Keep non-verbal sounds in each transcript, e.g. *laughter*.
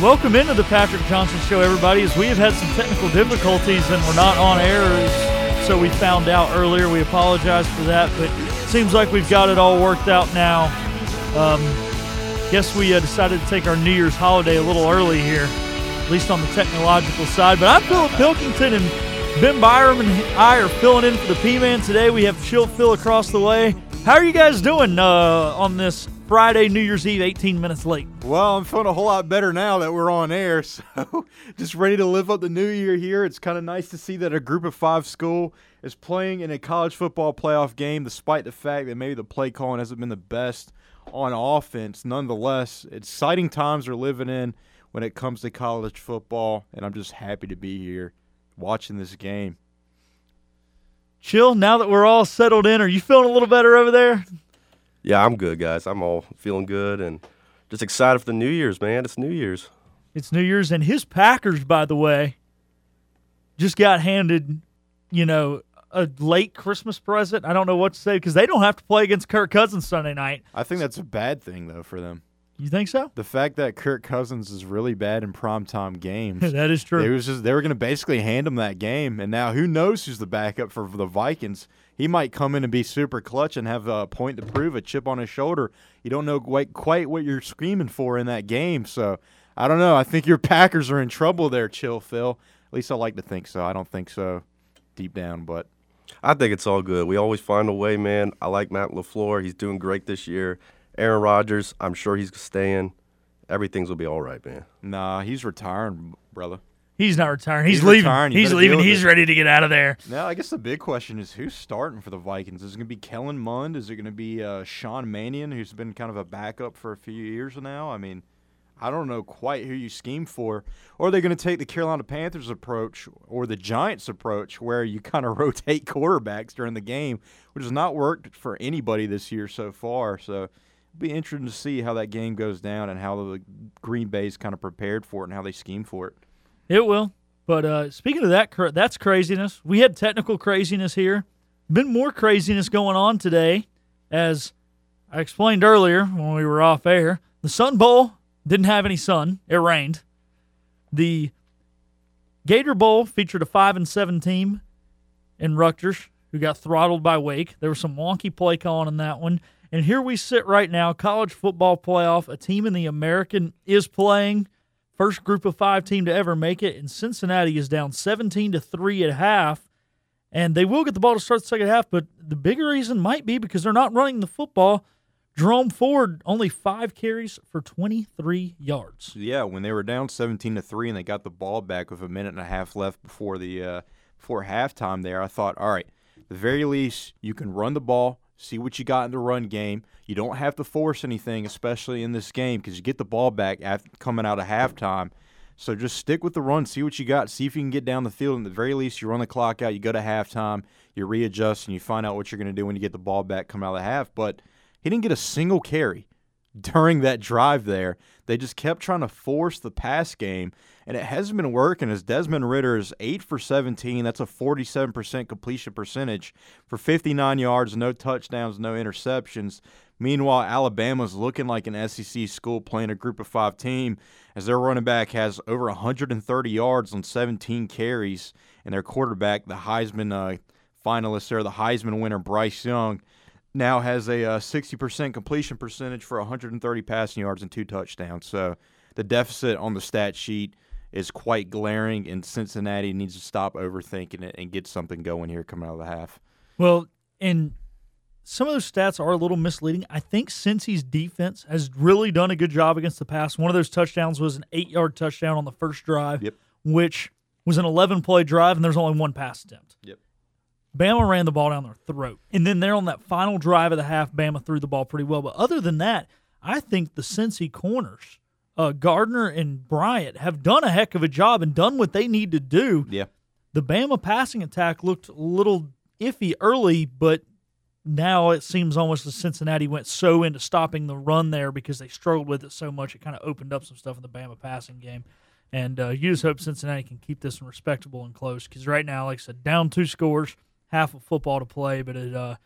Welcome into the Patrick Johnson Show, everybody. As we have had some technical difficulties and we're not on air, so we found out earlier. We apologize for that, but seems like we've got it all worked out now. Um, guess we uh, decided to take our New Year's holiday a little early here, at least on the technological side. But I'm Philip Pilkington, and Ben Byram and I are filling in for the P-Man today. We have Chill Phil across the way. How are you guys doing uh, on this Friday, New Year's Eve, 18 minutes late? Well, I'm feeling a whole lot better now that we're on air. *laughs* So, just ready to live up the new year here. It's kind of nice to see that a group of five school is playing in a college football playoff game, despite the fact that maybe the play calling hasn't been the best on offense. Nonetheless, exciting times we're living in when it comes to college football, and I'm just happy to be here watching this game. Chill, now that we're all settled in, are you feeling a little better over there? Yeah, I'm good, guys. I'm all feeling good and just excited for the New Year's, man. It's New Year's. It's New Year's, and his Packers, by the way, just got handed, you know, a late Christmas present. I don't know what to say because they don't have to play against Kirk Cousins Sunday night. I think that's a bad thing, though, for them. You think so? The fact that Kirk Cousins is really bad in primetime games. *laughs* that is true. It true. was just they were going to basically hand him that game, and now who knows who's the backup for the Vikings? He might come in and be super clutch and have a point to prove, a chip on his shoulder. You don't know quite quite what you're screaming for in that game, so I don't know. I think your Packers are in trouble there, chill Phil. At least I like to think so. I don't think so deep down, but I think it's all good. We always find a way, man. I like Matt LaFleur. He's doing great this year. Aaron Rodgers, I'm sure he's staying. Everything's will be all right, man. nah, he's retiring, brother. He's not retiring. He's, He's leaving. retiring. You He's better leaving. with He's it. ready to get out of there. Now, I guess the big question is who's starting for the Vikings? Is it going to be Kellen Mond? Is it going to be uh, Sean Mannion, who's been kind of a backup for a few years now? I mean, I don't know quite who you scheme for. Or are they going to take the Carolina Panthers approach or the Giants approach, where you kind of *laughs* rotate quarterbacks during the game, which has not worked for anybody this year so far. So it'll be interesting to see how that game goes down and how the Green Bay's kind of prepared for it and how they scheme for it. It will. But uh, speaking of that, that's craziness. We had technical craziness here. Been more craziness going on today, as I explained earlier when we were off air. The Sun Bowl didn't have any sun; it rained. The Gator Bowl featured a five and seven team in Rutgers who got throttled by Wake. There was some wonky play calling in that one. And here we sit right now, college football playoff. A team in the American is playing first group of five team to ever make it, and Cincinnati is down 17 to three at half. And they will get the ball to start the second half, but the bigger reason might be because they're not running the football. Jerome Ford only five carries for 23 yards. Yeah, when they were down 17 to 3 and they got the ball back with a minute and a half left before the uh, before halftime there, I thought, all right, the very least you can run the ball, see what you got in the run game. You don't have to force anything, especially in this game, because you get the ball back after coming out of halftime. So just stick with the run, see what you got, see if you can get down the field. And at the very least, you run the clock out, you go to halftime, you readjust, and you find out what you're going to do when you get the ball back coming out of the half. But he didn't get a single carry *laughs* during that drive there. They just kept trying to force the pass game, and it hasn't been working. As Desmond Ridder is 8 for 17, that's a 47% completion percentage for 59 yards, no touchdowns, no interceptions. Meanwhile, Alabama's looking like an SEC school playing a group of five team as their running back has over 130 yards on 17 carries, and their quarterback, the Heisman uh, finalist there, the Heisman winner, Bryce Young, now has a uh, 60% completion percentage for 130 passing yards and two touchdowns. So the deficit on the stat sheet is quite glaring, and Cincinnati needs to stop overthinking it and get something going here coming out of the half. Well, and some of those stats are a little misleading. I think Cincy's defense has really done a good job against the pass. One of those touchdowns was an eight yard touchdown on the first drive, Yep. which was an 11 play drive, and there's only one pass attempt. Yep. Bama ran the ball down their throat. And then there on that final drive of the half, Bama threw the ball pretty well. But other than that, I think the Cincy corners, uh, Gardner and Bryant, have done a heck of a job and done what they need to do. Yeah. The Bama passing attack looked a little iffy early, but now it seems almost as Cincinnati went so into stopping the run there because they struggled with it so much. It kind of opened up some stuff in the Bama passing game. And uh, you just hope Cincinnati can keep this one respectable and close because right now, like I said, down two scores, half of football to play, but it, uh,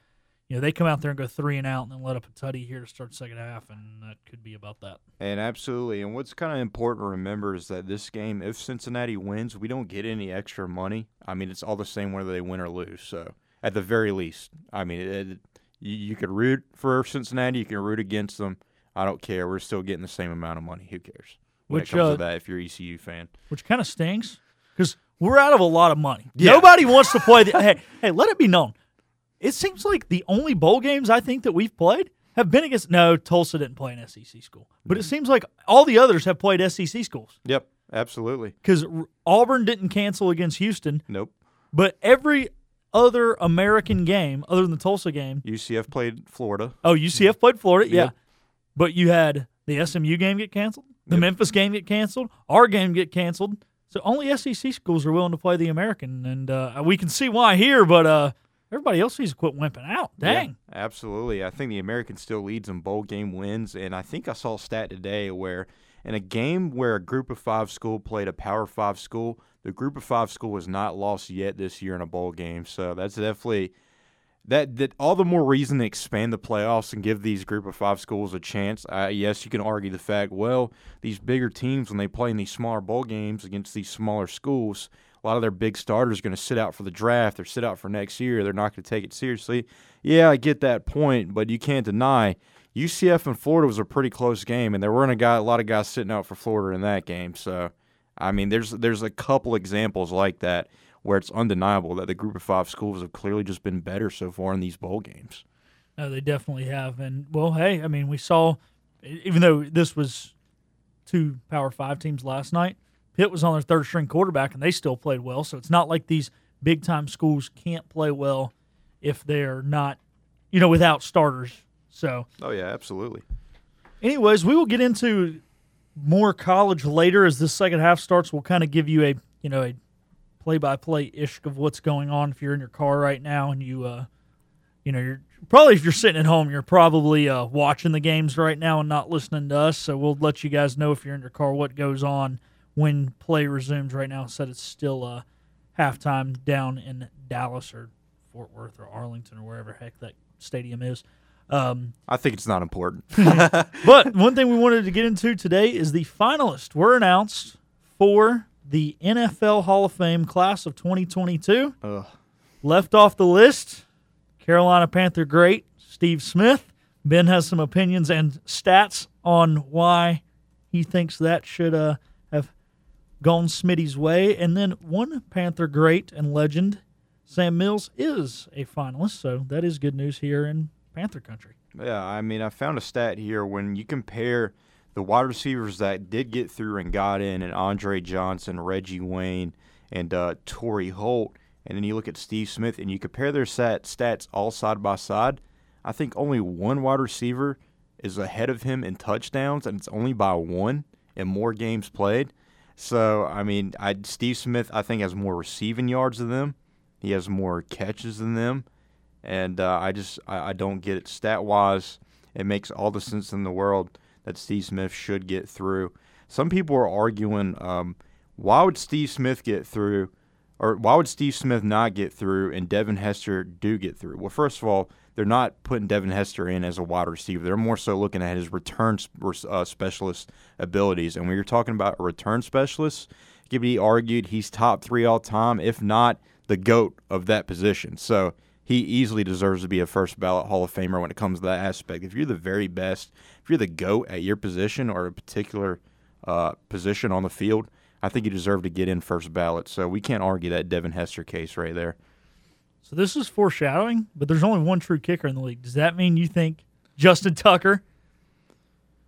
you know they come out there and go three and out, and then let up a tutty here to start second half, and that could be about that. And absolutely. And what's kind of important to remember is that this game, if Cincinnati wins, we don't get any extra money. I mean, it's all the same whether they win or lose. So at the very least, I mean, it, you, you could root for Cincinnati, you can root against them. I don't care. We're still getting the same amount of money. Who cares? When Which, it comes uh, to that, if you're an ECU fan. which kind of stings because we're out of a lot of money. Yeah. Nobody wants to play. The, *laughs* hey, hey, let it be known. It seems like the only bowl games I think that we've played have been against. No, Tulsa didn't play an SEC school, but it seems like all the others have played SEC schools Yep, absolutely. because Auburn didn't cancel against Houston, Nope. but every other American game other than the Tulsa game. UCF played Florida. Oh, UCF played Florida, yeah, Yep. but you had the SMU game get canceled, the Yep. Memphis game get canceled, our game get canceled. So only SEC schools are willing to play the American, and uh, we can see why here. But uh, everybody else needs to quit wimping out. Dang, Yeah, absolutely. I think the American still leads in bowl game wins, and I think I saw a stat today where in a game where a group of five school played a power five school, the group of five school was not lost yet this year in a bowl game. So that's definitely that that all the more reason to expand the playoffs and give these group of five schools a chance. Uh, yes, you can argue the fact, well, these bigger teams when they play in these smaller bowl games against these smaller schools, a lot of their big starters are going to sit out for the draft or sit out for next year. They're not going to take it seriously. Yeah, I get that point, but you can't deny UCF and Florida was a pretty close game, and there weren't a guy, a lot of guys sitting out for Florida in that game. So, I mean, there's there's a couple examples like that where it's undeniable that the group of five schools have clearly just been better so far in these bowl games. no, they definitely have. And well, hey, I mean, we saw, even though this was two Power Five teams last night, Pitt was on their third string quarterback, and they still played well. So it's not like these big time schools can't play well if they're not, you know, without starters. So Oh yeah, absolutely. anyways, we will get into more college later as this second half starts. We'll kind of give you a you know a play by play ish of what's going on if you're in your car right now and you uh you know you're probably if you're sitting at home you're probably uh watching the games right now and not listening to us. So we'll let you guys know if you're in your car what goes on when play resumes right now. Said it's still uh halftime down in Dallas or Fort Worth or Arlington or wherever heck that stadium is. Um, I think it's not important. *laughs* *laughs* but one thing we wanted to get into today is the finalists were announced for the NFL Hall of Fame class of 2022. Ugh. Left off the list, Carolina Panther great Steve Smith. Ben has some opinions and stats on why he thinks that should uh, gone Smitty's way. And then one Panther great and legend, Sam Mills, is a finalist. So that is good news here in Panther country. Yeah, I mean, I found a stat here when you compare the wide receivers that did get through and got in, and Andre Johnson, Reggie Wayne, and uh, Torry Holt, and then you look at Steve Smith and you compare their stat, stats all side by side. I think only one wide receiver is ahead of him in touchdowns, and it's only by one in more games played. So, I mean, I, Steve Smith, I think, has more receiving yards than them. He has more catches than them and uh, I just I, I don't get it stat wise. It makes all the sense in the world that Steve Smith should get through. Some people are arguing, um, why would Steve Smith get through, or why would Steve Smith not get through, and Devin Hester do get through? Well, first of all, they're not putting Devin Hester in as a wide receiver. They're more so looking at his return uh, specialist abilities. And when you're talking about a return specialist, Gibby argued he's top three all time, if not the goat of that position. So he easily deserves to be a first ballot Hall of Famer when it comes to that aspect. If you're the very best, if you're the GOAT at your position or a particular uh, position on the field, I think you deserve to get in first ballot. So we can't argue that Devin Hester case right there. So this is foreshadowing, but there's only one true kicker in the league. Does that mean you think Justin Tucker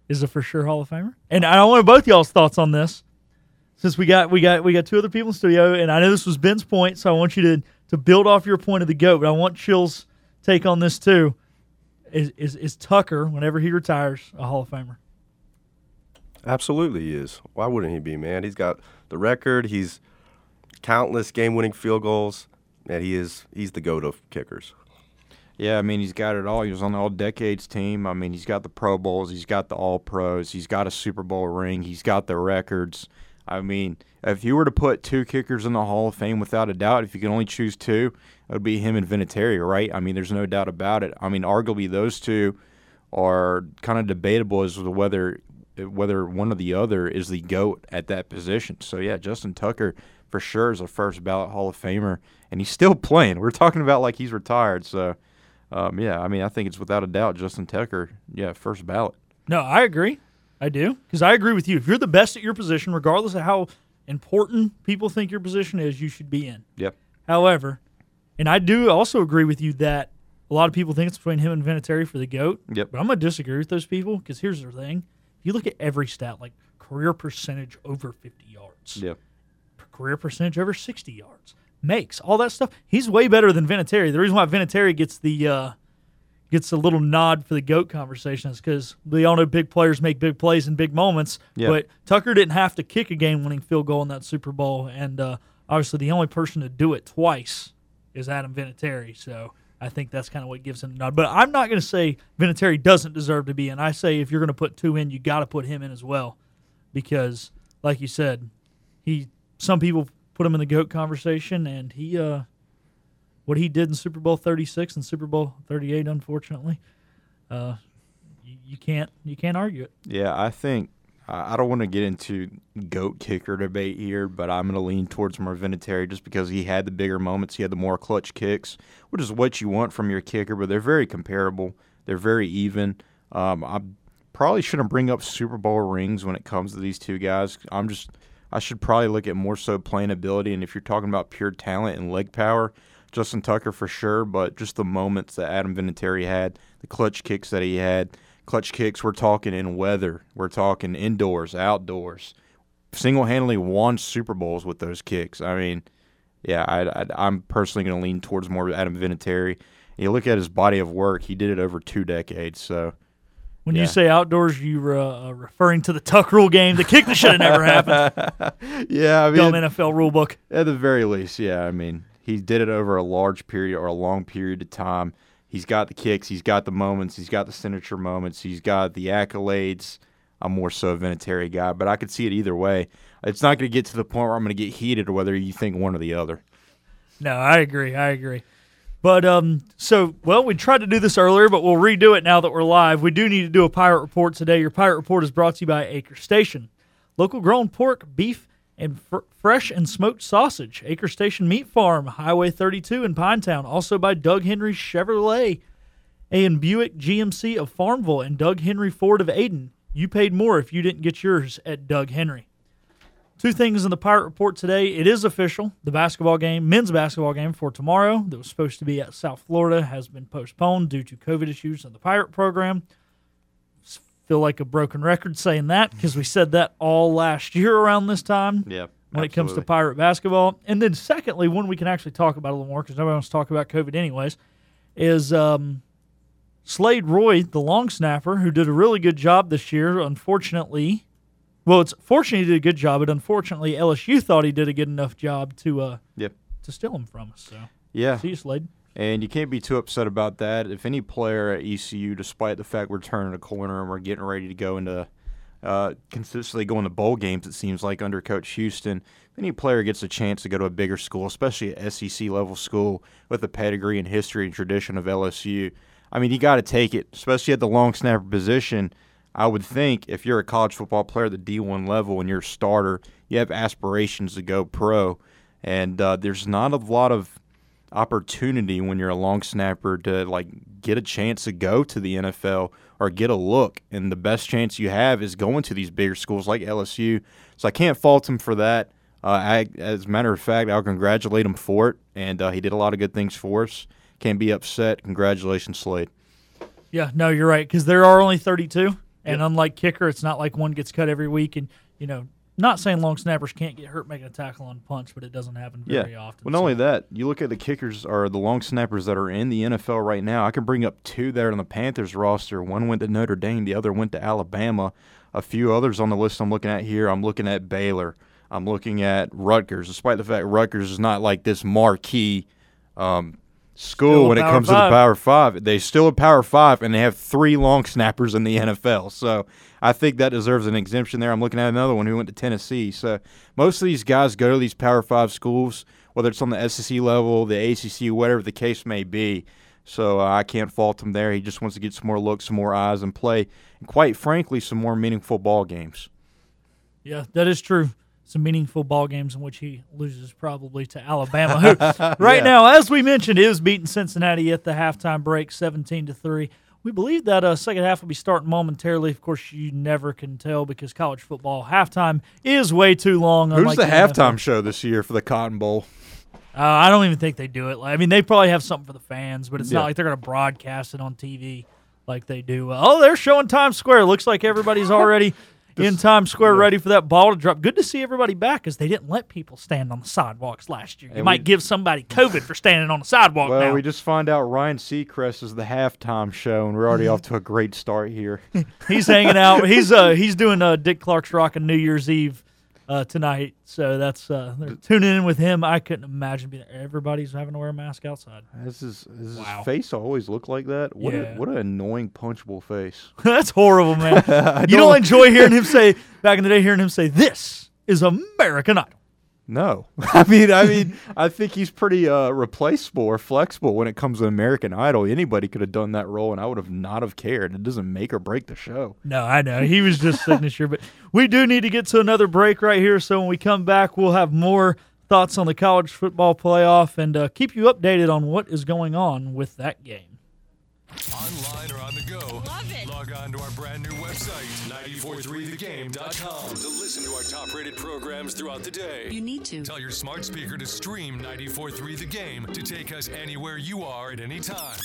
is a for sure Hall of Famer? And I want both y'all's thoughts on this, since we got we got we got two other people in the studio, and I know this was Ben's point, so I want you to to build off your point of the goat. But I want Chill's take on this too. Is is, is Tucker whenever he retires a Hall of Famer? Absolutely, he is. Why wouldn't he be, man? He's got the record. He's countless game-winning field goals, and he is he's the goat of kickers. Yeah, I mean he's got it all. He was on the All Decades team. I mean he's got the Pro Bowls, he's got the All Pros, he's got a Super Bowl ring, he's got the records. I mean, if you were to put two kickers in the Hall of Fame without a doubt, if you can only choose two, it would be him and Vinatieri, right? I mean, there's no doubt about it. I mean, arguably those two are kind of debatable as to whether whether one or the other is the goat at that position. So yeah, Justin Tucker for sure is a first ballot Hall of Famer, and he's still playing. We're talking about like he's retired. So um, yeah, I mean, I think it's without a doubt Justin Tucker. Yeah, first ballot. No, I agree. I do because I agree with you. If you're the best at your position, regardless of how important people think your position is, you should be in. Yep. However, and I do also agree with you that a lot of people think it's between him and Vinatieri for the goat. Yep. But I'm gonna disagree with those people because here's the thing: if you look at every stat, like career percentage over 50 yards, Yep. career percentage over 60 yards, makes all that stuff. He's way better than Vinatieri. The reason why Vinatieri gets the uh, gets a little nod for the goat conversation is because we all know big players make big plays in big moments. Yeah. But Tucker didn't have to kick a game-winning field goal in that Super Bowl, and uh, obviously the only person to do it twice is Adam Vinatieri. So. I think that's kind of what gives him the nod. But I'm not going to say Vinatieri doesn't deserve to be in. I say if you're going to put two in, you got to put him in as well, because, like you said, he some people put him in the goat conversation, and he uh, what he did in Super Bowl 36 and Super Bowl 38, unfortunately, uh, you, can't you can't argue it. Yeah, I think I don't want to get into goat kicker debate here, but I'm going to lean towards more Vinatieri just because he had the bigger moments, he had the more clutch kicks, which is what you want from your kicker. But they're very comparable. They're very even. Um, I probably shouldn't bring up Super Bowl rings when it comes to these two guys. I'm just I should probably look at more so playing ability, and if you're talking about pure talent and leg power. Justin Tucker for sure, but just the moments that Adam Vinatieri had, the clutch kicks that he had, clutch kicks. We're talking in weather. We're talking indoors, outdoors. Single handedly won Super Bowls with those kicks. I mean, yeah, I, I'm personally going to lean towards more Adam Vinatieri. You look at his body of work; he did it over two decades. So When Yeah. you say outdoors, you're uh, uh, referring to the Tuck rule game, the kick that should have never happened. *laughs* yeah, I mean, Dumb NFL rule book. at the very least, yeah. I mean, he did it over a large period or a long period of time. He's got the kicks, he's got the moments, he's got the signature moments, he's got the accolades. I'm more so a Vinatieri guy, but I could see it either way. It's not going to get to the point where I'm going to get heated or whether you think one or the other. No, I agree. I agree. But um, so well, we tried to do this earlier, but we'll redo it now that we're live. We do need to do a pirate report today. Your pirate report is brought to you by Acre Station, local grown pork, beef, and fr- fresh and smoked sausage. Acre Station Meat Farm, Highway 32 in Pinetown. Also by Doug Henry Chevrolet, and Buick GMC of Farmville, and Doug Henry Ford of Ayden. You paid more if you didn't get yours at Doug Henry. Two things in the Pirate Report today. It is official. The basketball game, men's basketball game for tomorrow, that was supposed to be at South Florida, has been postponed due to COVID issues in the Pirate program. Feel like a broken record saying that because we said that all last year around this time Yeah. when it comes to Pirate basketball. And then, secondly, one we can actually talk about a little more because nobody wants to talk about COVID anyways, is um, Slade Roy, the long snapper, who did a really good job this year. Unfortunately, well, it's fortunately he did a good job, but unfortunately LSU thought he did a good enough job to uh Yep. to steal him from us. So Yeah. see you, Slade. And you can't be too upset about that. If any player at ECU, despite the fact we're turning a corner and we're getting ready to go into uh, consistently going to bowl games, it seems like under Coach Houston, if any player gets a chance to go to a bigger school, especially a SEC level school with the pedigree and history and tradition of LSU, I mean, you got to take it, especially at the long snapper position. I would think if you're a college football player at the D1 level and you're a starter, you have aspirations to go pro. And uh, there's not a lot of opportunity when you're a long snapper to like get a chance to go to the NFL or get a look. And the best chance you have is going to these bigger schools like LSU. So I can't fault him for that. Uh, I, as a matter of fact, I'll congratulate him for it. And uh, he did a lot of good things for us. Can't be upset. Congratulations, Slade. Yeah, no, you're right because there are only 32, and unlike kicker, it's not like one gets cut every week. And you know, not saying long snappers can't get hurt making a tackle on punch, but it doesn't happen very yeah. often. Well, not So- only that, you look at the kickers or the long snappers that are in the NFL right now. I can bring up two that are on the Panthers roster. One went to Notre Dame, the other went to Alabama. A few others on the list I'm looking at here. I'm looking at Baylor. I'm looking at Rutgers, despite the fact Rutgers is not like this marquee um, school Still when it comes to the Power Five. They still a Power Five, and they have three long snappers in the *laughs* NFL. So I think that deserves an exemption there. I'm looking at another one who went to Tennessee. So most of these guys go to these Power Five schools, whether it's on the SEC level, the ACC, whatever the case may be. So uh, I can't fault him there. He just wants to get some more looks, some more eyes, and play, and quite frankly, some more meaningful ball games. Yeah, that is true. Some meaningful ball games in which he loses probably to Alabama, who *laughs* right Yeah. now, as we mentioned, is beating Cincinnati at the halftime break, seventeen to three. We believe that uh, second half will be starting momentarily. Of course, you never can tell because college football halftime is way too long. Who's the NFL. halftime show this year for the Cotton Bowl? Uh, I don't even think they do it. I mean, they probably have something for the fans, but it's Yeah. not like they're going to broadcast it on TV like they do. Uh, oh, they're showing Times Square. Looks like everybody's already *laughs* in Times Square ready for that ball to drop. Good to see everybody back because they didn't let people stand on the sidewalks last year. You And might we- give somebody COVID for standing on the sidewalk Well, now. we just find out Ryan Seacrest is the halftime show, and we're already off to a great start here. *laughs* he's hanging out. He's uh he's doing uh Dick Clark's Rockin' New Year's Eve uh tonight. So that's uh they're tuning in with him. I couldn't imagine being everybody's having to wear a mask outside. Does his, does Wow. his face always look like that? What, Yeah. a, what an annoying, punchable face. *laughs* That's horrible, man. *laughs* you don't enjoy hearing him say back in the day, hearing him say, "This is American Idol." No, *laughs* *laughs* I mean, I mean, I think he's pretty uh, replaceable or flexible when it comes to American Idol. Anybody could have done that role, and I would have not have cared. It doesn't make or break the show. No, I know he was just signature, but we do need to get to another break right here. So when we come back, we'll have more thoughts on the college football playoff and uh, keep you updated on what is going on with that game. Online or on the go. Love it. Log on to our brand new website, 943thegame.com to listen to our top rated programs throughout the day. You need to. Tell your smart speaker to stream 943 The Game to take us anywhere you are at any time.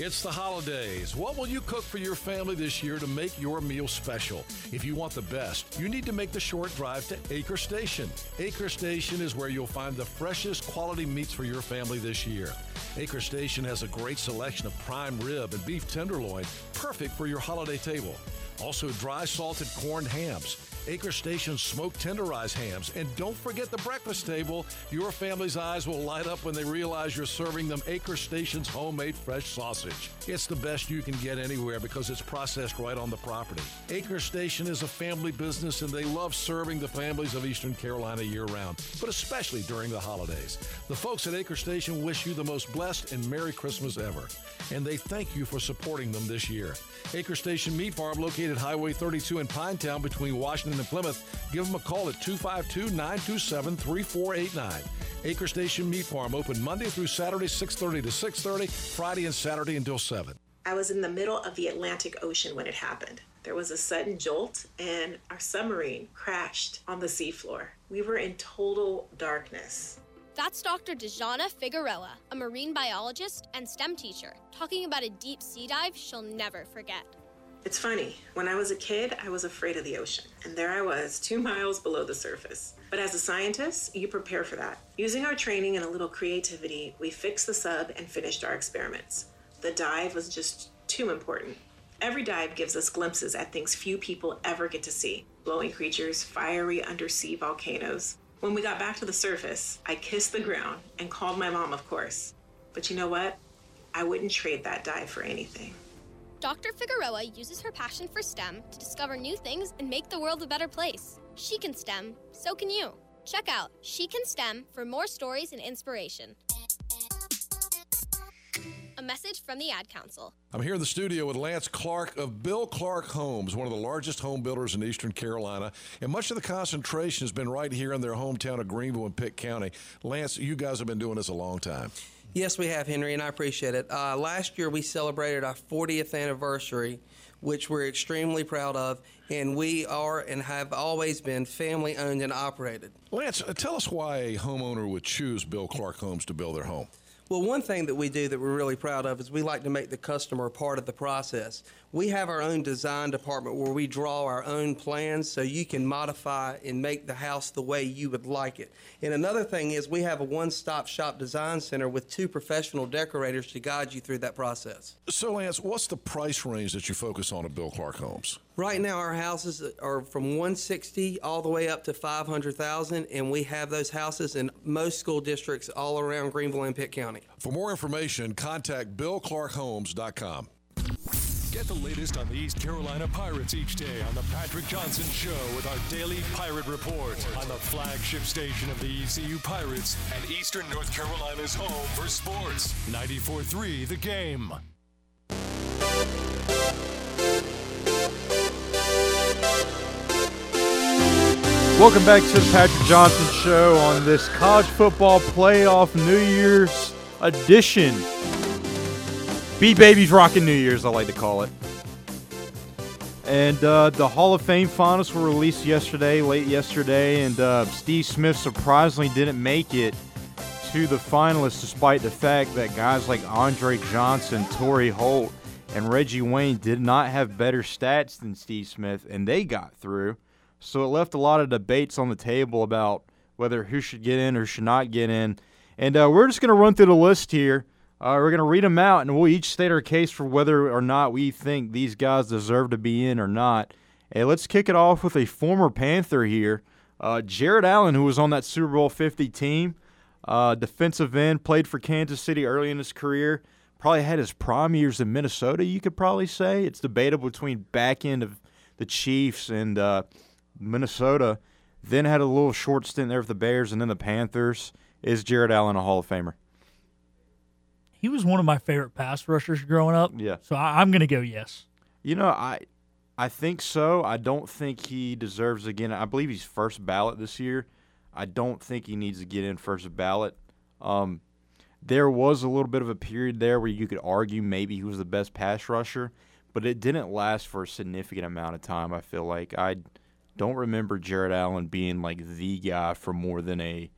It's the holidays. What will you cook for your family this year to make your meal special? If you want the best, you need to make the short drive to Acre Station. Acre Station is where you'll find the freshest quality meats for your family this year. Acre Station has a great selection of prime rib and beef tenderloin, perfect for your holiday table. Also, dry salted corned hams. Acre Station smoked tenderized hams. And don't forget the breakfast table. Your family's eyes will light up when they realize you're serving them Acre Station's homemade fresh sausage. It's the best you can get anywhere because it's processed right on the property. Acre Station is a family business and they love serving the families of Eastern Carolina year round, but especially during the holidays. The folks at Acre Station wish you the most blessed and Merry Christmas ever. And they thank you for supporting them this year. Acre Station Meat Farm, located Highway 32 in Pinetown between Washington and Plymouth. Give them a call at 252 927 3489. Acre Station Meat Farm, open Monday through Saturday, 6.30 to 6.30, Friday and Saturday until 7. I was in the middle of the Atlantic Ocean when it happened. There was a sudden jolt, and our submarine crashed on the seafloor. We were in total darkness. That's Dr. Dejana Figueroa, a marine biologist and STEM teacher, talking about a deep sea dive she'll never forget. It's funny, when I was a kid, I was afraid of the ocean, and there I was, *laughs* two miles below the surface. But as a scientist, you prepare for that. Using our training and a little creativity, we fixed the sub and finished our experiments. The dive was just too important. Every dive gives us glimpses at things few people ever get to see glowing creatures, fiery undersea volcanoes. When we got back to the surface, I kissed the ground and called my mom, of course. But you know what? I wouldn't trade that dive for anything. Dr. Figueroa uses her passion for STEM to discover new things and make the world a better place. She can STEM, so can you. Check out She Can STEM for more stories and inspiration. A message from the Ad Council. I'm here in the studio with Lance Clark of Bill Clark Homes, one of the largest home builders in Eastern Carolina. And much of the concentration has been right here in their hometown of Greenville and Pitt County. Lance, you guys have been doing this a long time. Yes, we have, Henry, and I appreciate it. Uh, last year, we celebrated our 40th anniversary, which we're extremely proud of, and we are and have always been family owned and operated. Lance, uh, tell us why a homeowner would choose Bill Clark Homes to build their home. Well, one thing that we do that we're really proud of is we like to make the customer part of the process. We have our own design department where we draw our own plans so you can modify and make the house the way you would like it. And another thing is we have a one stop shop design center with two professional decorators to guide you through that process. So, Lance, what's the price range that you focus on at Bill Clark Homes? Right now, our houses are from 160 all the way up to 500,000, and we have those houses in most school districts all around Greenville and Pitt County. For more information, contact BillClarkHomes.com. Get the latest on the East Carolina Pirates each day on the Patrick Johnson Show with our daily Pirate Report on the flagship station of the ECU Pirates and Eastern North Carolina's home for sports. 94.3 The Game. Welcome back to the Patrick Johnson Show on this college football playoff New Year's edition. B Babies Rockin' New Year's, I like to call it. And uh, the Hall of Fame finalists were released yesterday, late yesterday, and uh, Steve Smith surprisingly didn't make it to the finalists despite the fact that guys like Andre Johnson, Torry Holt, and Reggie Wayne did not have better stats than Steve Smith, and they got through. So it left a lot of debates on the table about whether who should get in or should not get in. And uh, we're just going to run through the list here. Uh, we're going to read them out, and we'll each state our case for whether or not we think these guys deserve to be in or not. And let's kick it off with a former Panther here, uh, Jared Allen, who was on that Super Bowl 50 team. Uh, defensive end, played for Kansas City early in his career. Probably had his prime years in Minnesota, you could probably say. It's debatable between back end of the Chiefs and uh, Minnesota. Then had a little short stint there with the Bears and then the Panthers. Is Jared Allen a Hall of Famer? He was one of my favorite pass rushers growing up. Yeah. So I, I'm going to go yes. You know, I I think so. I don't think he deserves again. I believe he's first ballot this year. I don't think he needs to get in first ballot. Um, there was a little bit of a period there where you could argue maybe he was the best pass rusher, but it didn't last for a significant amount of time. I feel like I don't remember Jared Allen being like the guy for more than a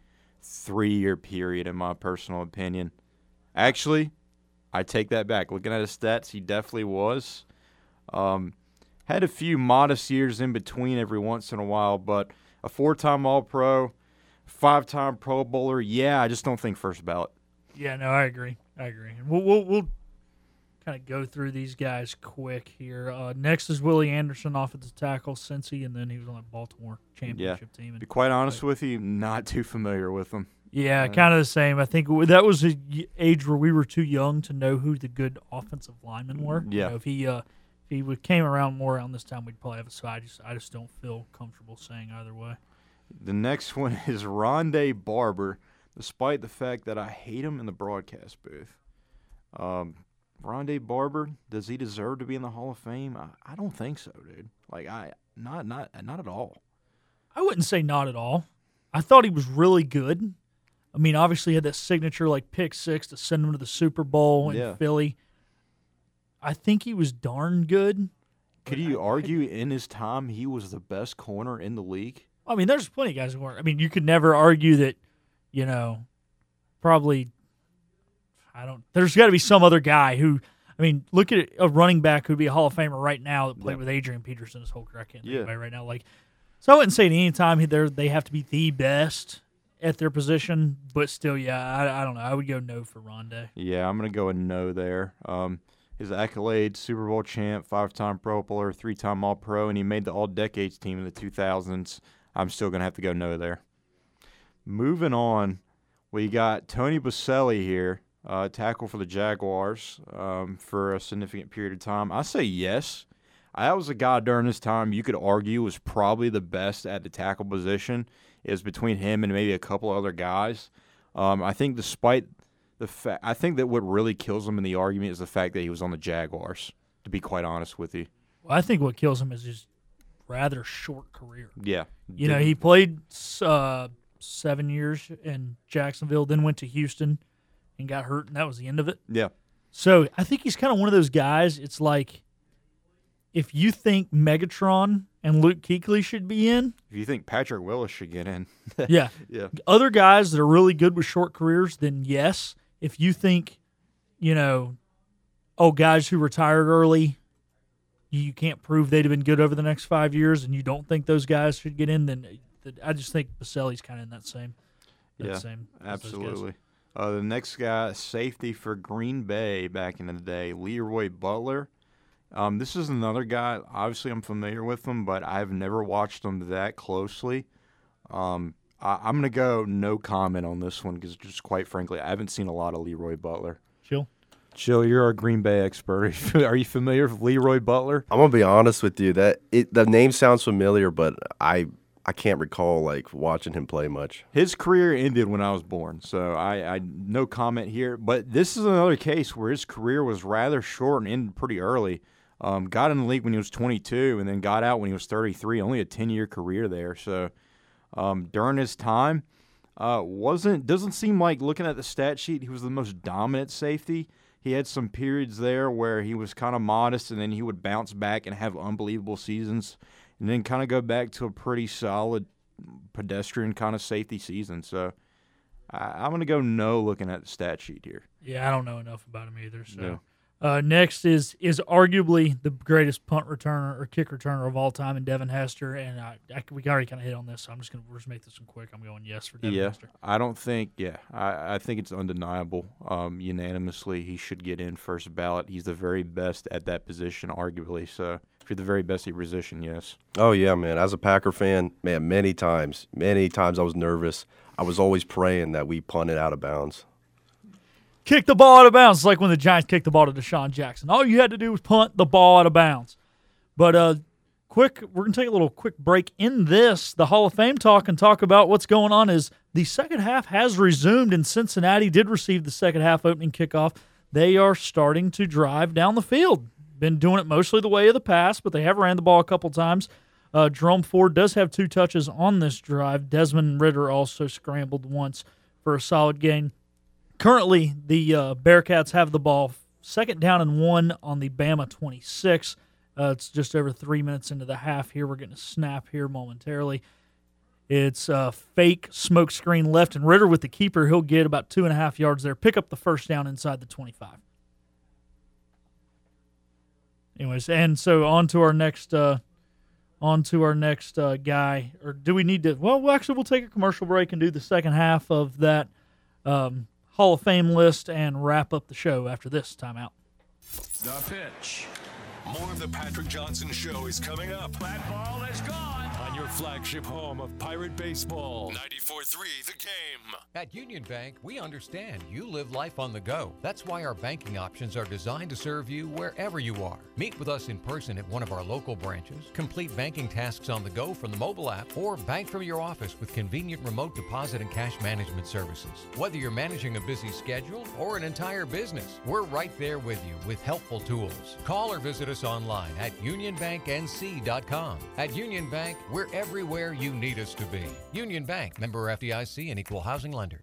three-year period, in my personal opinion. Actually, I take that back. Looking at his stats, he definitely was. Um, had a few modest years in between every once in a while, but a four-time All-Pro, five-time Pro Bowler. Yeah, I just don't think first ballot. Yeah, no, I agree. I agree. We'll we'll, we'll kind of go through these guys quick here. Uh, next is Willie Anderson, offensive tackle, Cincy, and then he was on that Baltimore championship team. To And be quite honest with you, not too familiar with him. yeah, kind of the same. I think that was y- age where we were too young to know who the good offensive linemen were. You Yeah. know, if he uh, if he would came around more around this time, we'd probably have a. So I just I just don't feel comfortable saying either way. The next *laughs* one is Rondé Barber, despite the fact that I hate him in the broadcast booth. Um, Rondé Barber, does he deserve to be in the Hall of Fame? I, I don't think so, dude. Like I not not not at all. I wouldn't say not at all. I thought he was really good. I mean, obviously he had that signature like pick six to send him to the Super Bowl in Yeah. Philly. I think he was darn good. Could you argue in his time he was the best corner in the league? I mean, there's plenty of guys who weren't. I mean, you could never argue that, you know, probably. I don't. There's got to be some other guy who. I mean, look at a running back who'd be a Hall of Famer right now that played Yeah. with Adrian Peterson his whole career. I can't think of Yeah. right now. Like, so I wouldn't say at any time they they have to be the best at their position, but still, yeah, I, I don't know. I would go no for Rondé. Yeah, I'm gonna go a no there. Um, his accolades: Super Bowl champ, five-time Pro Bowler, three-time All-Pro, and he made the All-Decades team in the 2000s. I'm still gonna have to go no there. Moving on, we got Tony Boselli here, uh, tackle for the Jaguars um, for a significant period of time. I say yes. I was a guy during this time you could argue was probably the best at the tackle position. Is between him and maybe a couple other guys. Um, I think despite the fact, I think that what really kills him in the argument is the fact that he was on the Jaguars. To be quite honest with you, Well, I think what kills him is his rather short career. yeah, You know, he played uh, seven years in Jacksonville, then went to Houston and got hurt, and that was the end of it. yeah, So I think he's kind of one of those guys. It's like if you think Megatron and Luke Kuechly should be in, if you think Patrick Willis should get in, *laughs* yeah. yeah, Other guys that are really good with short careers, then yes. If you think, you know, oh, guys who retired early, you can't prove they'd have been good over the next five years, and you don't think those guys should get in, then uh, I just think Boselli's kind of in that same, that yeah, same as those guys. absolutely. Uh, the next guy, safety for Green Bay back in the day, Leroy Butler. Um, this is another guy. Obviously, I'm familiar with him, but I've never watched him that closely. Um, I, I'm gonna go no comment on this one because, just quite frankly, I haven't seen a lot of Leroy Butler. Chill. Chill, you're a Green Bay expert. *laughs* Are you familiar with Leroy Butler? I'm gonna be honest with you that it, the name sounds familiar, but I I can't recall like watching him play much. His career ended when I was born, so I, I no comment here. But this is another case where his career was rather short and ended pretty early. Um, got in the league when he was 22, and then got out when he was 33. Only a 10 year career there. So um, during his time, uh, wasn't doesn't seem like looking at the stat sheet he was the most dominant safety. He had some periods there where he was kind of modest, and then he would bounce back and have unbelievable seasons, and then kind of go back to a pretty solid pedestrian kind of safety season. So I, I'm going to go no looking at the stat sheet here. Yeah, I don't know enough about him either. So No. uh, next is is arguably the greatest punt returner or kick returner of all time in Devin Hester, and I, I we already kind of hit on this, so I'm just gonna we're just make this one quick. I'm going yes for Devin yeah, Hester. I don't think. Yeah, I, I think it's undeniable. Um, unanimously, he should get in first ballot. He's the very best at that position, arguably. So you're the very best at your position, yes. Oh yeah, man. As a Packer fan, man, many times, many times I was nervous. I was always praying that we punted out of bounds. Kick the ball out of bounds. It's like when the Giants kicked the ball to DeSean Jackson. All you had to do was punt the ball out of bounds. But uh, quick, we're gonna take a little quick break in this the Hall of Fame talk and talk about what's going on. Is the second half has resumed and Cincinnati did receive the second half opening kickoff. They are starting to drive down the field. Been doing it mostly the way of the pass, but they have ran the ball a couple times. Uh, Jerome Ford does have two touches on this drive. Desmond Ridder also scrambled once for a solid gain. Currently, the uh, Bearcats have the ball second down and one on the Bama 26. Uh, it's just over three minutes into the half here. We're getting a snap here momentarily. It's a fake smoke screen left, and Ridder with the keeper. He'll get about two and a half yards there. Pick up the first down inside the 25. Anyways, and so on to our next. Uh, on to our next uh, guy. Or do we need to? Well, well, actually, we'll take a commercial break and do the second half of that um, Hall of Fame list and wrap up the show after this timeout. The pitch. More of the Patrick Johnson Show is coming up. That ball is gone. Your flagship home of Pirate Baseball. 94.3 The Game. At Union Bank, we understand you live life on the go. That's why our banking options are designed to serve you wherever you are. Meet with us in person at one of our local branches, complete banking tasks on the go from the mobile app, or bank from your office with convenient remote deposit and cash management services. Whether you're managing a busy schedule or an entire business, we're right there with you with helpful tools. Call or visit us online at unionbanknc.com. At Union Bank, we're everywhere you need us to be. Union Bank, member FDIC and equal housing lender.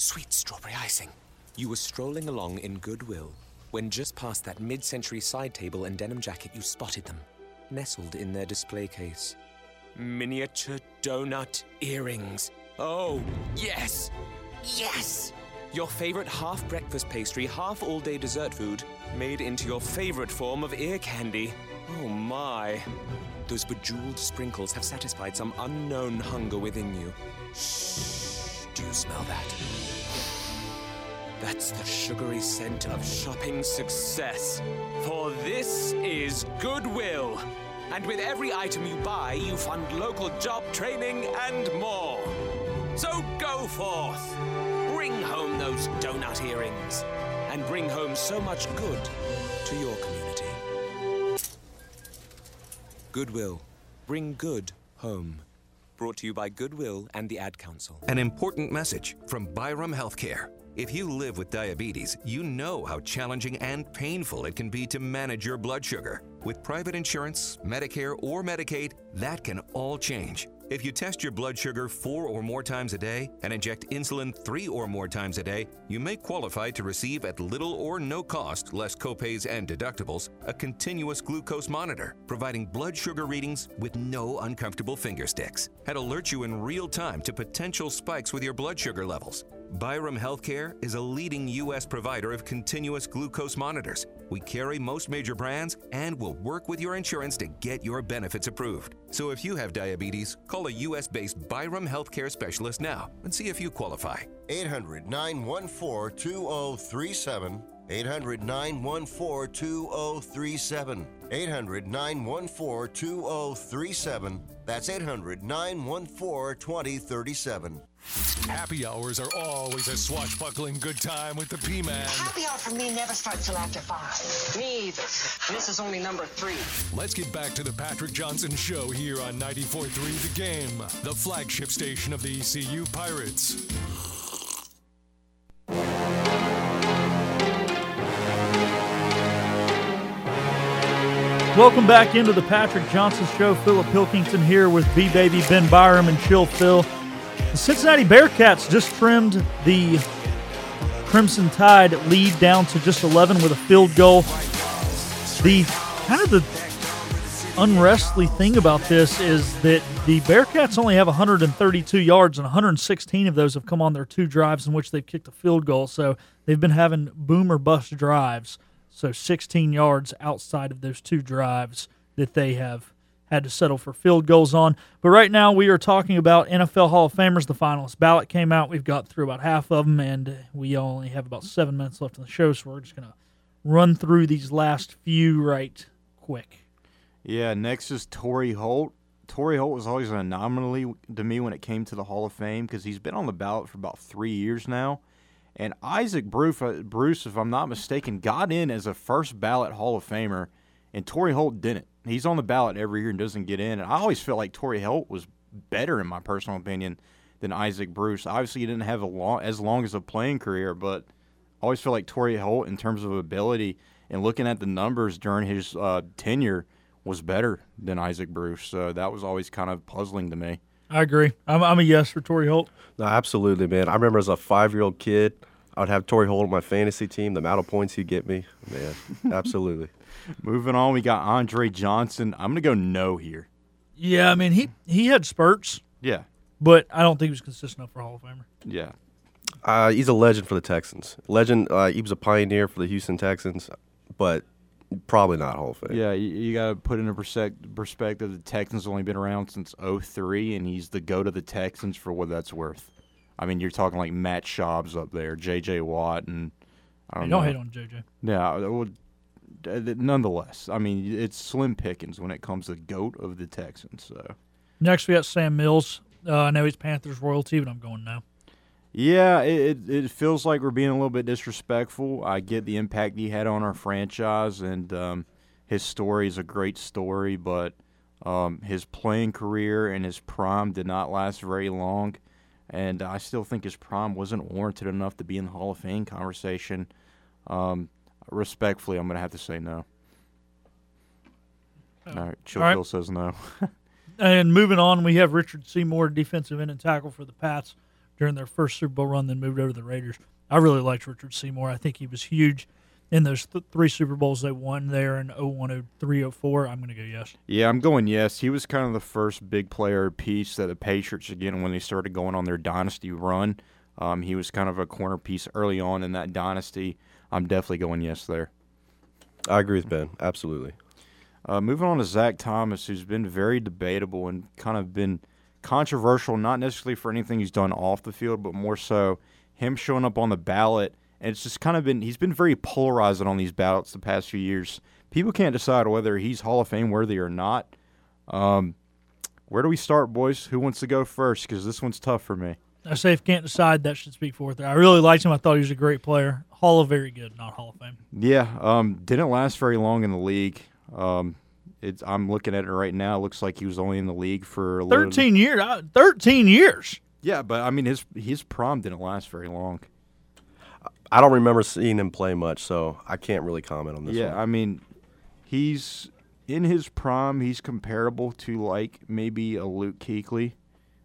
Sweet strawberry icing. You were strolling along in goodwill when just past that mid century side table and denim jacket you spotted them, nestled in their display case. Miniature donut earrings. Oh, yes! Yes! Your favorite half breakfast pastry, half all day dessert food, made into your favorite form of ear candy. Oh my. Those bejeweled sprinkles have satisfied some unknown hunger within you. Shh. Do you smell that? That's the sugary scent of shopping success. For this is Goodwill. And with every item you buy, you fund local job training and more. So go forth. Bring home those donut earrings. And bring home so much good to your community. Goodwill. Bring good home. Brought to you by Goodwill and the Ad Council. An important message from Byram Healthcare. If you live with diabetes, you know how challenging and painful it can be to manage your blood sugar. With private insurance, Medicare, or Medicaid, that can all change. If you test your blood sugar four or more times a day and inject insulin three or more times a day, you may qualify to receive at little or no cost, less copays and deductibles, a continuous glucose monitor, providing blood sugar readings with no uncomfortable finger sticks. And alert you in real time to potential spikes with your blood sugar levels. Byram Healthcare is a leading U.S. provider of continuous glucose monitors. We carry most major brands and will work with your insurance to get your benefits approved. So if you have diabetes, call a U.S. based Byram Healthcare specialist now and see if you qualify. 800 914 2037. 800 914 2037. 800 914 2037. That's 800 914 2037. Happy hours are always a swashbuckling good time with the P-Man. Happy hour for me never starts till after five. Me either. This is only number three. Let's get back to the Patrick Johnson Show here on 94.3 The Game, the flagship station of the ECU Pirates. Welcome back into the Patrick Johnson Show. Philip Pilkington here with B Baby Ben Byram and Chill Phil. The Cincinnati Bearcats just trimmed the Crimson Tide lead down to just 11 with a field goal. The kind of the unrestly thing about this is that the Bearcats only have 132 yards, and 116 of those have come on their two drives in which they've kicked a field goal. So they've been having boom or bust drives. So 16 yards outside of those two drives that they have had to settle for field goals on. But right now we are talking about NFL Hall of Famers. The finalist ballot came out. We've got through about half of them, and we only have about seven minutes left in the show, so we're just going to run through these last few right quick. Yeah, next is Torry Holt. Torry Holt was always an anomaly to me when it came to the Hall of Fame because he's been on the ballot for about three years now. And Isaac Bruce, uh, Bruce, if I'm not mistaken, got in as a first ballot Hall of Famer, and Torry Holt didn't. He's on the ballot every year and doesn't get in. And I always felt like Torry Holt was better, in my personal opinion, than Isaac Bruce. Obviously, he didn't have a long, as long as a playing career, but I always feel like Torry Holt, in terms of ability and looking at the numbers during his uh, tenure, was better than Isaac Bruce. So that was always kind of puzzling to me. I agree. I'm, I'm a yes for Torry Holt. No, absolutely, man. I remember as a five year old kid, I would have Torry Holt on my fantasy team. The amount of points he'd get me, man, *laughs* absolutely. Moving on, we got Andre Johnson. I'm gonna go no here. Yeah, I mean he he had spurts. Yeah, but I don't think he was consistent enough for Hall of Famer. Yeah, uh, he's a legend for the Texans. Legend. Uh, he was a pioneer for the Houston Texans, but probably not Hall of Fame. Yeah, you, you got to put into perspective. The Texans only been around since 03, and he's the go to the Texans for what that's worth. I mean, you're talking like Matt Schaub's up there, J.J. Watt, and I don't hey, know. Don't hate on J.J. Yeah, well, nonetheless, I mean, it's slim pickings when it comes to goat of the Texans. So next we got Sam Mills. Uh, I know he's Panthers royalty, but I'm going now. Yeah, it, it feels like we're being a little bit disrespectful. I get the impact he had on our franchise, and um, his story is a great story, but um, his playing career and his prime did not last very long. And I still think his prime wasn't warranted enough to be in the Hall of Fame conversation. Um, respectfully, I'm going to have to say no. Oh. All right, Chill says no. *laughs* and moving on, we have Richard Seymour, defensive end and tackle for the Pats during their first Super Bowl run, then moved over to the Raiders. I really liked Richard Seymour. I think he was huge in those th- three Super Bowls they won there in 01, 03, 04. I'm going to go yes. Yeah, I'm going yes. He was kind of the first big player piece that the Patriots, again, when they started going on their dynasty run, um, he was kind of a corner piece early on in that dynasty. I'm definitely going yes there. I agree with Ben. Absolutely. Uh, moving on to Zach Thomas, who's been very debatable and kind of been controversial, not necessarily for anything he's done off the field, but more so him showing up on the ballot. And it's just kind of been, he's been very polarizing on these ballots the past few years. People can't decide whether he's Hall of Fame worthy or not. Um, where do we start, boys? Who wants to go first? Because this one's tough for me. I say if can't decide, that should speak for it. I really liked him. I thought he was a great player. Hall of very good, not Hall of Fame. Yeah, um, didn't last very long in the league. Um, it's, I'm looking at it right now. It looks like he was only in the league for thirteen years. Uh, thirteen years. Yeah, but I mean his his prom didn't last very long. I don't remember seeing him play much, so I can't really comment on this. yeah, one. I mean, he's in his prime. He's comparable to like maybe a Luke Kuechly,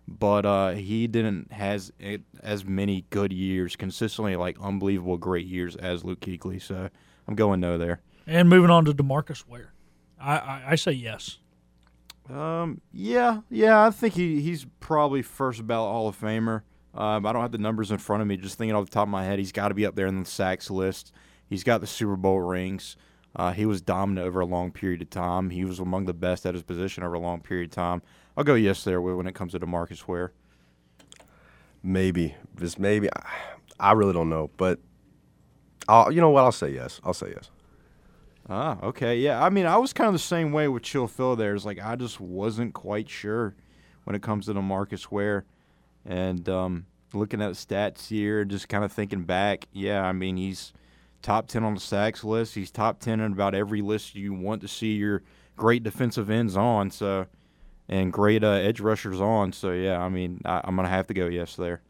but uh, he didn't has it, as many good years consistently, like unbelievable great years as Luke Kuechly. So I'm going no there. And moving on to Demarcus Ware, I, I, I say yes. Um, yeah, yeah, I think he, he's probably first ballot Hall of Famer. Um, I don't have the numbers in front of me. Just thinking off the top of my head, he's got to be up there in the sacks list. He's got the Super Bowl rings. Uh, he was dominant over a long period of time. He was among the best at his position over a long period of time. I'll go yes there when it comes to Demarcus Ware. maybe just maybe. I, I really don't know, but I'll, you know what? I'll say yes. I'll say yes. Ah, okay, yeah. I mean, I was kind of the same way with Chill Phil. There, it's like I just wasn't quite sure when it comes to Demarcus Ware, and um, looking at stats here, just kind of thinking back. Yeah, I mean, he's top ten on the sacks list. He's top ten in about every list you want to see your great defensive ends on. So, and great uh, edge rushers on. So, yeah, I mean, I, I'm gonna have to go yes there.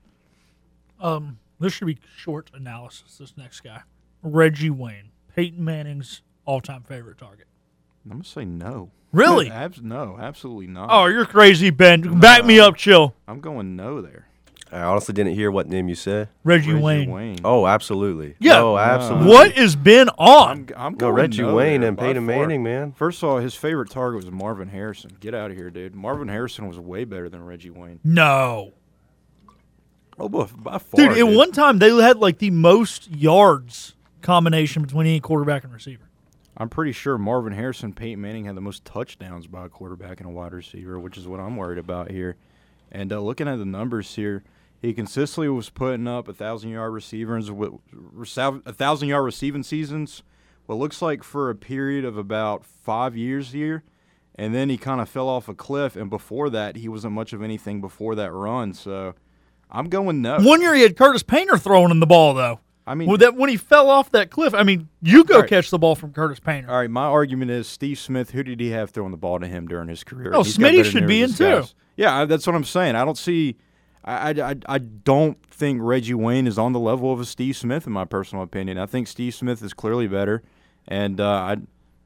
Um, this should be short analysis. This next guy, Reggie Wayne, Peyton Manning's all-time favorite target. I'm gonna say no. Really? Abs- no, absolutely not. Oh, you're crazy, Ben. Back me up, chill. I'm going no there. I honestly didn't hear what name you said. Reggie Reggie Wayne. Wayne. Oh, absolutely. Yeah. Oh, absolutely. What is Ben on? I'm, I'm No, going Reggie no Wayne there and by Peyton far. Manning, man. First of all, his favorite target was Marvin Harrison. Get out of here, dude. Marvin Harrison was way better than Reggie Wayne. No. Oh, by, by far, Dude, at one time they had like the most yards combination between any quarterback and receiver. I'm pretty sure Marvin Harrison, Peyton Manning had the most touchdowns by a quarterback and a wide receiver, which is what I'm worried about here. And uh, looking at the numbers here, he consistently was putting up a thousand yard receivers a thousand yard receiving seasons. What looks like for a period of about five years here, and then he kind of fell off a cliff. And before that, he wasn't much of anything before that run. So I'm going no. One year he had Curtis Painter throwing in the ball though. I mean, Well, that when he fell off that cliff, I mean, you go right. catch the ball from Curtis Painter. All right, my argument is Steve Smith. Who did he have throwing the ball to him during his career? Oh, He's Smitty should be in, too. guys. Yeah, that's what I'm saying. I don't see. I, I, I- I don't think Reggie Wayne is on the level of a Steve Smith, in my personal opinion. I think Steve Smith is clearly better, and uh, I,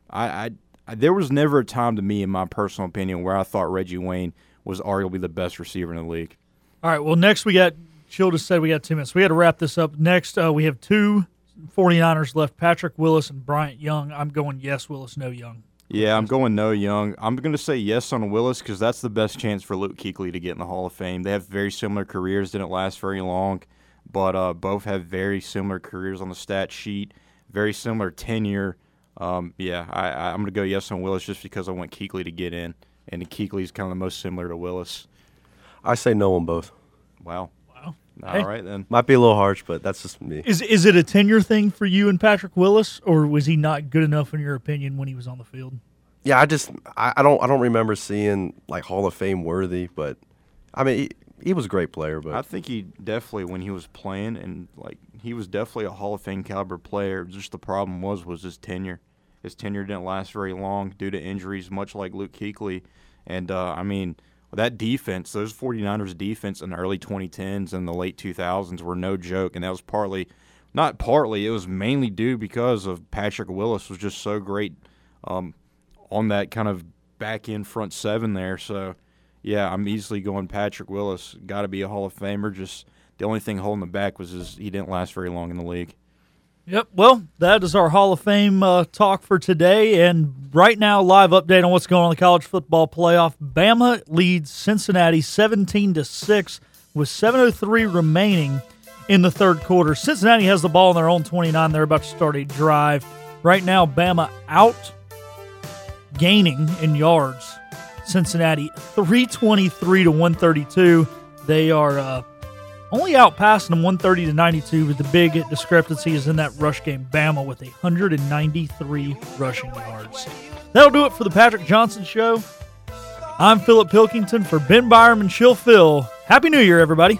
I, I, I, there was never a time to me, in my personal opinion, where I thought Reggie Wayne was arguably the best receiver in the league. All right. Well, next we got. Chill just said we got two minutes. We got to wrap this up. Next, uh, we have two 49ers left: Patrick Willis and Bryant Young. I'm going yes, Willis, no Young. Yeah, I'm going no Young. I'm going to say yes on Willis because that's the best chance for Luke Kuechly to get in the Hall of Fame. They have very similar careers, didn't last very long, but uh, both have very similar careers on the stat sheet, very similar tenure. Um, yeah, I, I, I'm going to go yes on Willis just because I want Kuechly to get in, and Kuechly's kind of the most similar to Willis. I say no on both. Wow. Wow. All Hey. right then. Might be a little harsh, but that's just me. Is is it a tenure thing for you and Patrick Willis, or was he not good enough in your opinion when he was on the field? Yeah, I just I, I don't I don't remember seeing like Hall of Fame worthy, but I mean he, he was a great player, but I think he definitely when he was playing and like he was definitely a Hall of Fame caliber player. Just the problem was was his tenure. His tenure didn't last very long due to injuries, much like Luke Kuechly. And uh, I mean that defense, those 49ers defense in the early 2010s and the late 2000s were no joke, and that was partly, not partly, it was mainly due because of Patrick Willis was just so great um, on that kind of back end front seven there. So, yeah, I'm easily going Patrick Willis. Got to be a Hall of Famer. Just the only thing holding him back was his, he didn't last very long in the league. Yep. Well, that is our Hall of Fame uh, talk for today. And right now, live update on what's going on in the college football playoff. Bama leads Cincinnati 17 to 6 with 7:03 remaining in the third quarter. Cincinnati has the ball on their own 29. They're about to start a drive. Right now, Bama out gaining in yards. Cincinnati 323 to 132. They are uh, only outpassing them 130 to 92, but the big discrepancy is in that rush game. Bama with 193 rushing yards. That'll do it for the Patrick Johnson Show. I'm Philip Pilkington for Ben Byram and Chill Phil. Happy New Year, everybody.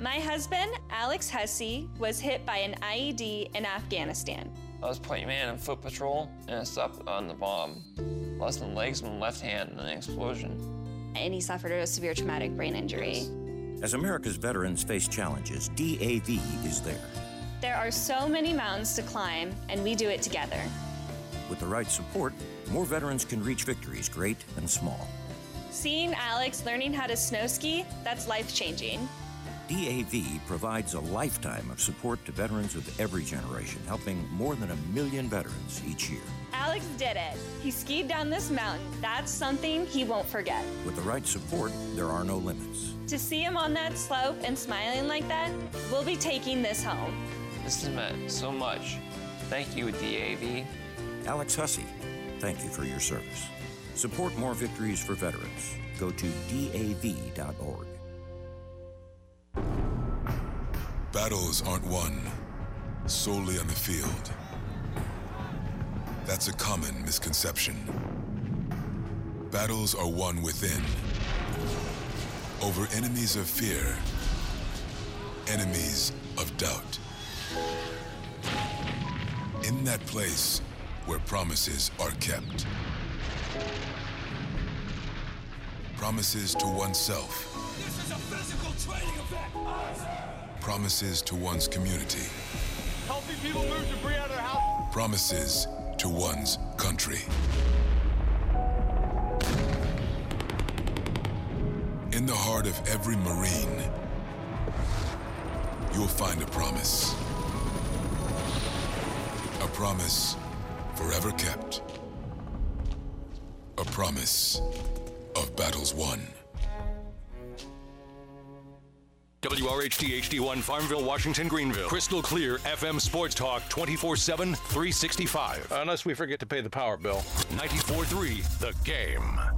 My husband, Alex Hussey, was hit by an IED in Afghanistan. I was point man in foot patrol and I stopped on the bomb. Lost my legs and my left hand in an explosion. And he suffered a severe traumatic brain injury. As America's veterans face challenges, DAV is there. There are so many mountains to climb, and we do it together. With the right support, more veterans can reach victories, great and small. Seeing Alex learning how to snow ski, that's life changing. DAV provides a lifetime of support to veterans of every generation, helping more than a million veterans each year. Alex did it. He skied down this mountain. That's something he won't forget. With the right support, there are no limits. To see him on that slope and smiling like that, we'll be taking this home. This has meant so much. Thank you, DAV. Alex Hussey, thank you for your service. Support more victories for veterans. Go to DAV.org. Battles aren't won solely on the field. That's a common misconception. Battles are won within, over enemies of fear, enemies of doubt. In that place where promises are kept. Promises to oneself. This is a physical training event. Promises to one's community. Helping people move debris out of their house. Promises to one's country. In the heart of every Marine, you'll find a promise. A promise forever kept. A promise of battles won. WRHD HD1 Farmville, Washington, Greenville. Crystal clear FM Sports Talk 24 7, 365. Unless we forget to pay the power bill. 94 3, the game.